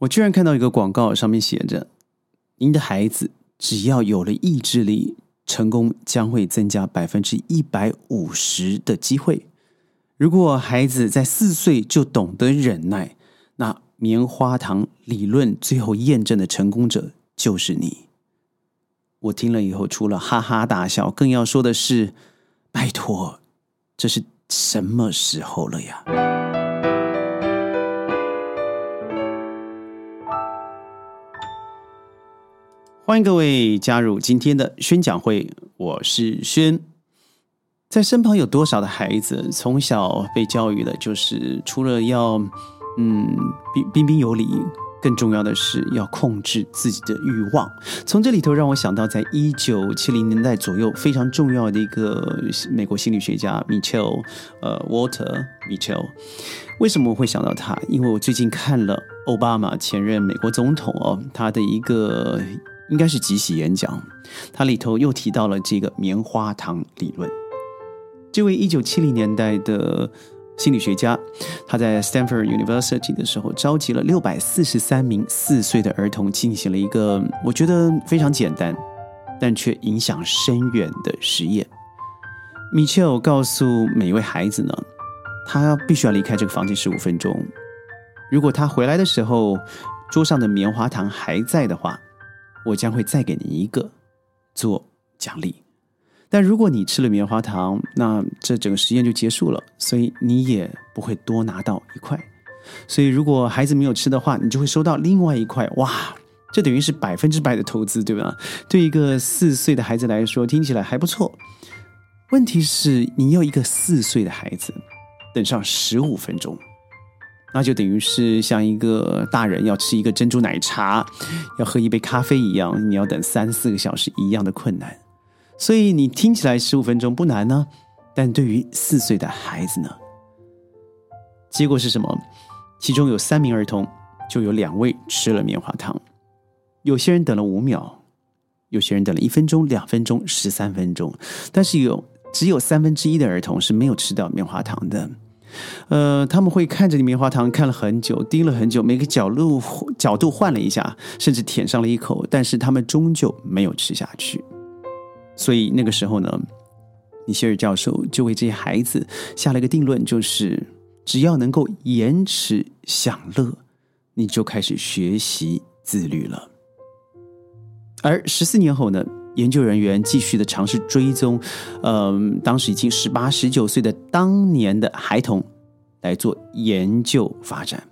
我居然看到一个广告，上面写着：“您的孩子只要有了意志力，成功将会增加百分之一百五十的机会。如果孩子在四岁就懂得忍耐，那棉花糖理论最后验证的成功者就是你。”我听了以后，除了哈哈大笑，更要说的是：拜托，这是什么时候了呀？欢迎各位加入今天的宣讲会，我是轩。在身旁有多少的孩子从小被教育的，就是除了要嗯彬彬彬有礼，更重要的是要控制自己的欲望。从这里头让我想到，在一九七零年代左右非常重要的一个美国心理学家米切尔，呃，Walter Mitchell。为什么我会想到他？因为我最近看了奥巴马前任美国总统哦，他的一个。应该是即席演讲，它里头又提到了这个棉花糖理论。这位一九七零年代的心理学家，他在 Stanford University 的时候，召集了六百四十三名四岁的儿童，进行了一个我觉得非常简单，但却影响深远的实验。米切尔告诉每一位孩子呢，他必须要离开这个房间十五分钟。如果他回来的时候，桌上的棉花糖还在的话，我将会再给你一个做奖励，但如果你吃了棉花糖，那这整个实验就结束了，所以你也不会多拿到一块。所以如果孩子没有吃的话，你就会收到另外一块。哇，这等于是百分之百的投资，对吧？对一个四岁的孩子来说，听起来还不错。问题是，你要一个四岁的孩子等上十五分钟。那就等于是像一个大人要吃一个珍珠奶茶，要喝一杯咖啡一样，你要等三四个小时一样的困难。所以你听起来十五分钟不难呢，但对于四岁的孩子呢？结果是什么？其中有三名儿童，就有两位吃了棉花糖。有些人等了五秒，有些人等了一分钟、两分钟、十三分钟，但是有只有三分之一的儿童是没有吃到棉花糖的。呃，他们会看着你棉花糖看了很久，盯了很久，每个角度角度换了一下，甚至舔上了一口，但是他们终究没有吃下去。所以那个时候呢，米歇尔教授就为这些孩子下了一个定论，就是只要能够延迟享乐，你就开始学习自律了。而十四年后呢？研究人员继续的尝试追踪，嗯，当时已经十八、十九岁的当年的孩童来做研究发展，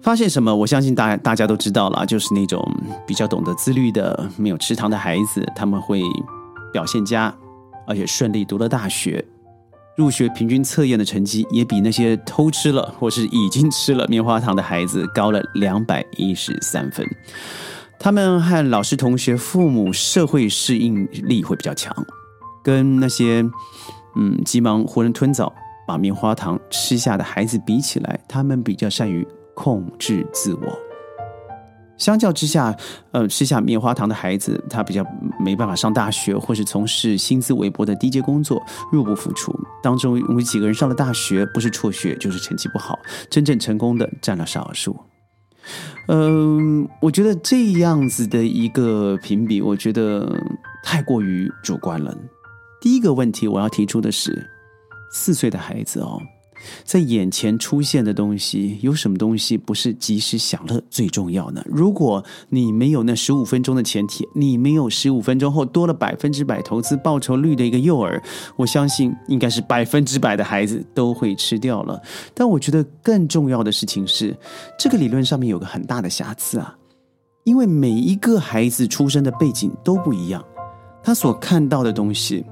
发现什么？我相信大大家都知道了，就是那种比较懂得自律的、没有吃糖的孩子，他们会表现佳，而且顺利读了大学，入学平均测验的成绩也比那些偷吃了或是已经吃了棉花糖的孩子高了两百一十三分。他们和老师、同学、父母社会适应力会比较强，跟那些嗯急忙囫囵吞枣把棉花糖吃下的孩子比起来，他们比较善于控制自我。相较之下，呃，吃下棉花糖的孩子，他比较没办法上大学，或是从事薪资微薄的低阶工作，入不敷出。当中有几个人上了大学，不是辍学就是成绩不好，真正成功的占了少数。嗯，我觉得这样子的一个评比，我觉得太过于主观了。第一个问题我要提出的是，四岁的孩子哦。在眼前出现的东西，有什么东西不是及时享乐最重要呢？如果你没有那十五分钟的前提，你没有十五分钟后多了百分之百投资报酬率的一个诱饵，我相信应该是百分之百的孩子都会吃掉了。但我觉得更重要的事情是，这个理论上面有个很大的瑕疵啊，因为每一个孩子出生的背景都不一样，他所看到的东西，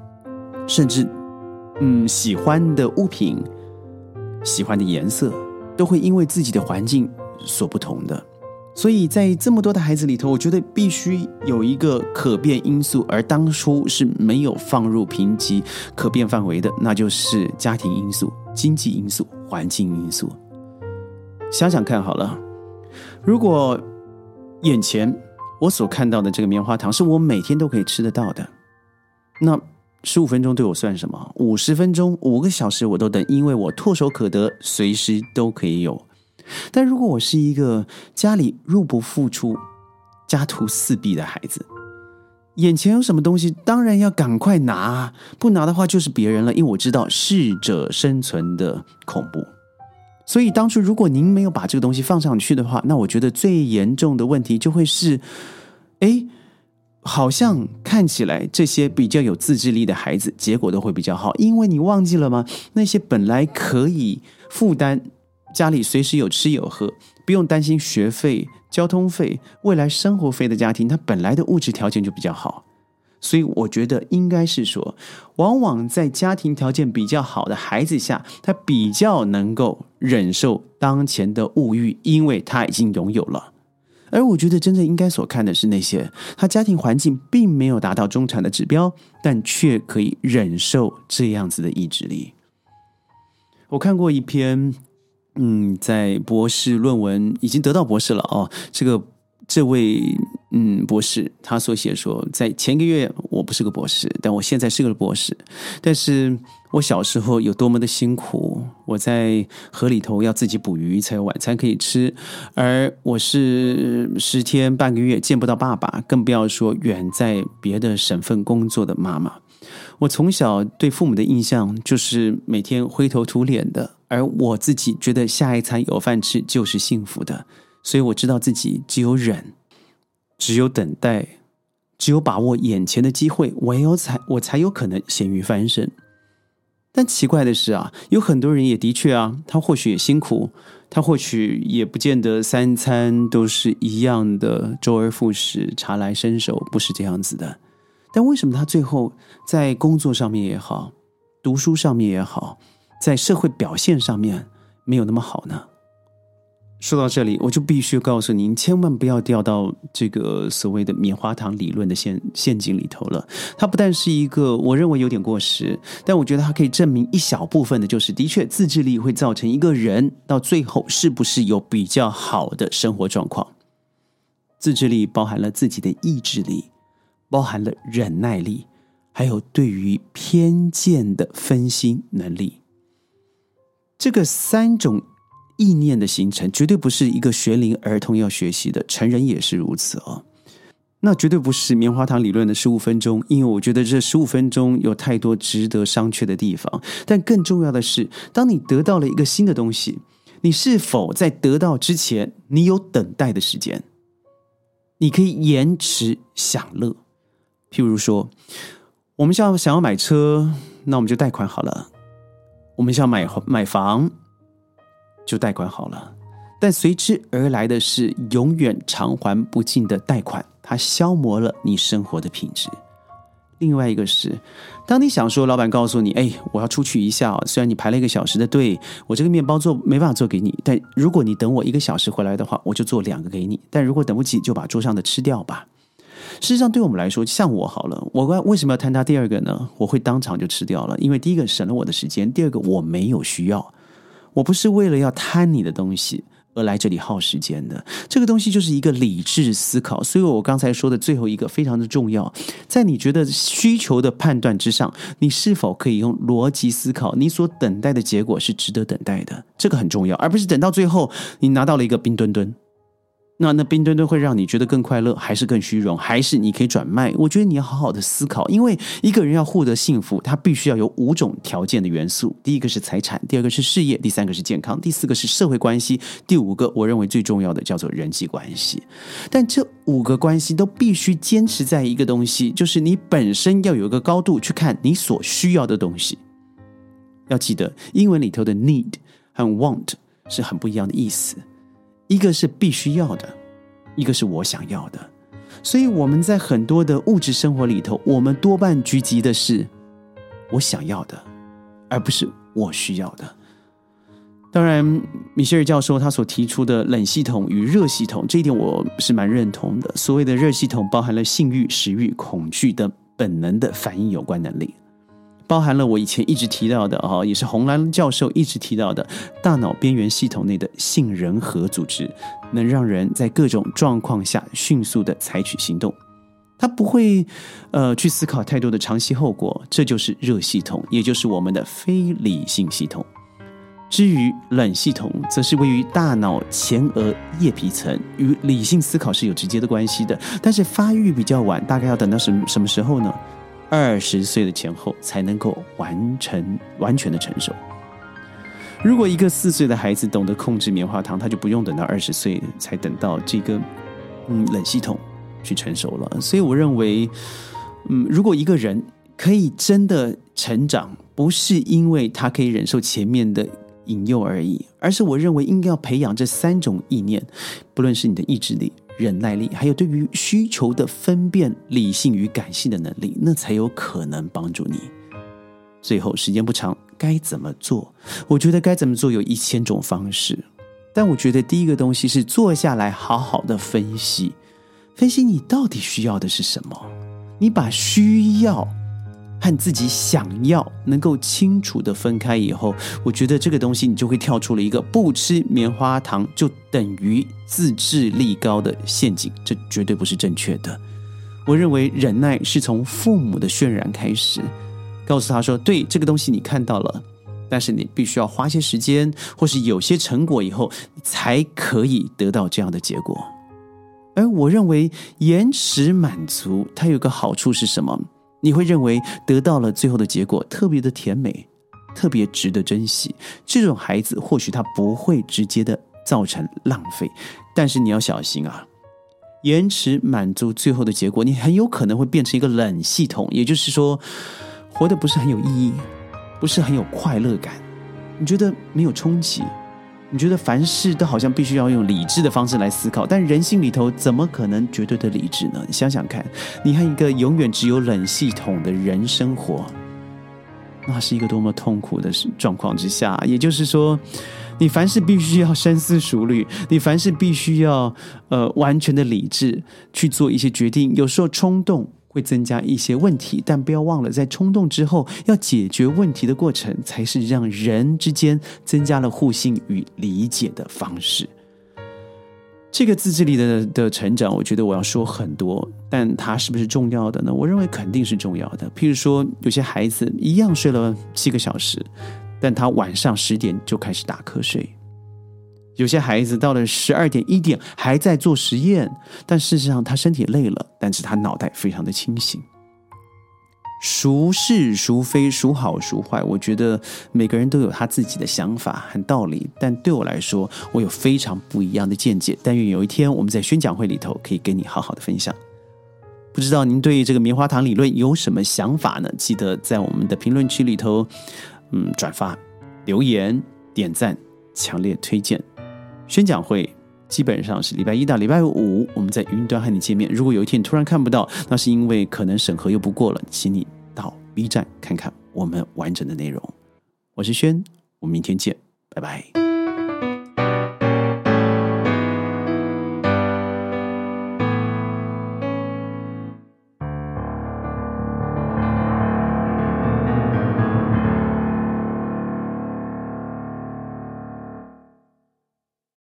甚至嗯喜欢的物品。喜欢的颜色都会因为自己的环境所不同的，所以在这么多的孩子里头，我觉得必须有一个可变因素，而当初是没有放入评级可变范围的，那就是家庭因素、经济因素、环境因素。想想看好了，如果眼前我所看到的这个棉花糖是我每天都可以吃得到的，那。十五分钟对我算什么？五十分钟、五个小时我都等，因为我唾手可得，随时都可以有。但如果我是一个家里入不敷出、家徒四壁的孩子，眼前有什么东西，当然要赶快拿，不拿的话就是别人了。因为我知道适者生存的恐怖。所以当初如果您没有把这个东西放上去的话，那我觉得最严重的问题就会是，哎，好像看起来这些比较有自制力的孩子，结果都会比较好，因为你忘记了吗？那些本来可以负担家里随时有吃有喝，不用担心学费、交通费、未来生活费的家庭，他本来的物质条件就比较好。所以我觉得应该是说，往往在家庭条件比较好的孩子下，他比较能够忍受当前的物欲，因为他已经拥有了。而我觉得真正应该所看的是那些他家庭环境并没有达到中产的指标，但却可以忍受这样子的意志力。我看过一篇，嗯，在博士论文已经得到博士了哦，这个。这位嗯博士，他所写说，在前个月我不是个博士，但我现在是个博士。但是我小时候有多么的辛苦，我在河里头要自己捕鱼才有晚餐可以吃，而我是十天半个月见不到爸爸，更不要说远在别的省份工作的妈妈。我从小对父母的印象就是每天灰头土脸的，而我自己觉得下一餐有饭吃就是幸福的。所以我知道自己只有忍，只有等待，只有把握眼前的机会，唯有才我才有可能咸鱼翻身。但奇怪的是啊，有很多人也的确啊，他或许也辛苦，他或许也不见得三餐都是一样的，周而复始，茶来伸手，不是这样子的。但为什么他最后在工作上面也好，读书上面也好，在社会表现上面没有那么好呢？说到这里，我就必须告诉您，千万不要掉到这个所谓的棉花糖理论的陷陷阱里头了。它不但是一个我认为有点过时，但我觉得它可以证明一小部分的，就是的确自制力会造成一个人到最后是不是有比较好的生活状况。自制力包含了自己的意志力，包含了忍耐力，还有对于偏见的分析能力。这个三种。意念的形成绝对不是一个学龄儿童要学习的，成人也是如此哦。那绝对不是棉花糖理论的十五分钟，因为我觉得这十五分钟有太多值得商榷的地方。但更重要的是，当你得到了一个新的东西，你是否在得到之前，你有等待的时间？你可以延迟享乐。譬如说，我们想想要买车，那我们就贷款好了；我们想买买房。就贷款好了，但随之而来的是永远偿还不尽的贷款，它消磨了你生活的品质。另外一个是，当你想说，老板告诉你：“哎，我要出去一下，虽然你排了一个小时的队，我这个面包做没办法做给你，但如果你等我一个小时回来的话，我就做两个给你。但如果等不起，就把桌上的吃掉吧。”事实上，对我们来说，像我好了，我为什么要贪他第二个呢？我会当场就吃掉了，因为第一个省了我的时间，第二个我没有需要。我不是为了要贪你的东西而来这里耗时间的，这个东西就是一个理智思考。所以我刚才说的最后一个非常的重要，在你觉得需求的判断之上，你是否可以用逻辑思考？你所等待的结果是值得等待的，这个很重要，而不是等到最后你拿到了一个冰墩墩。那那冰墩墩会让你觉得更快乐，还是更虚荣，还是你可以转卖？我觉得你要好好的思考，因为一个人要获得幸福，他必须要有五种条件的元素：第一个是财产，第二个是事业，第三个是健康，第四个是社会关系，第五个我认为最重要的叫做人际关系。但这五个关系都必须坚持在一个东西，就是你本身要有一个高度去看你所需要的东西。要记得，英文里头的 need 和 want 是很不一样的意思。一个是必须要的，一个是我想要的，所以我们在很多的物质生活里头，我们多半聚集的是我想要的，而不是我需要的。当然，米歇尔教授他所提出的冷系统与热系统，这一点我是蛮认同的。所谓的热系统，包含了性欲、食欲、恐惧等本能的反应有关能力。包含了我以前一直提到的啊，也是红蓝教授一直提到的大脑边缘系统内的杏仁核组织，能让人在各种状况下迅速的采取行动。他不会呃去思考太多的长期后果，这就是热系统，也就是我们的非理性系统。至于冷系统，则是位于大脑前额叶皮层，与理性思考是有直接的关系的。但是发育比较晚，大概要等到什么什么时候呢？二十岁的前后才能够完成完全的成熟。如果一个四岁的孩子懂得控制棉花糖，他就不用等到二十岁才等到这个嗯冷系统去成熟了。所以我认为，嗯，如果一个人可以真的成长，不是因为他可以忍受前面的。引诱而已，而是我认为应该要培养这三种意念，不论是你的意志力、忍耐力，还有对于需求的分辨理性与感性的能力，那才有可能帮助你。最后，时间不长，该怎么做？我觉得该怎么做有一千种方式，但我觉得第一个东西是坐下来好好的分析，分析你到底需要的是什么，你把需要。和自己想要能够清楚的分开以后，我觉得这个东西你就会跳出了一个不吃棉花糖就等于自制力高的陷阱，这绝对不是正确的。我认为忍耐是从父母的渲染开始，告诉他说：“对这个东西你看到了，但是你必须要花些时间，或是有些成果以后，才可以得到这样的结果。”而我认为延迟满足它有个好处是什么？你会认为得到了最后的结果特别的甜美，特别值得珍惜。这种孩子或许他不会直接的造成浪费，但是你要小心啊！延迟满足最后的结果，你很有可能会变成一个冷系统，也就是说，活的不是很有意义，不是很有快乐感，你觉得没有冲击。你觉得凡事都好像必须要用理智的方式来思考，但人性里头怎么可能绝对的理智呢？你想想看，你和一个永远只有冷系统的人生活，那是一个多么痛苦的状况之下。也就是说，你凡事必须要深思熟虑，你凡事必须要呃完全的理智去做一些决定，有时候冲动。会增加一些问题，但不要忘了，在冲动之后，要解决问题的过程，才是让人之间增加了互信与理解的方式。这个自制力的的成长，我觉得我要说很多，但它是不是重要的呢？我认为肯定是重要的。譬如说，有些孩子一样睡了七个小时，但他晚上十点就开始打瞌睡。有些孩子到了十二点一点还在做实验，但事实上他身体累了，但是他脑袋非常的清醒。孰是孰非，孰好孰坏，我觉得每个人都有他自己的想法和道理。但对我来说，我有非常不一样的见解。但愿有一天我们在宣讲会里头可以跟你好好的分享。不知道您对这个棉花糖理论有什么想法呢？记得在我们的评论区里头，嗯，转发、留言、点赞，强烈推荐。宣讲会基本上是礼拜一到礼拜五，我们在云端和你见面。如果有一天你突然看不到，那是因为可能审核又不过了，请你到 B 站看看我们完整的内容。我是轩，我们明天见，拜拜。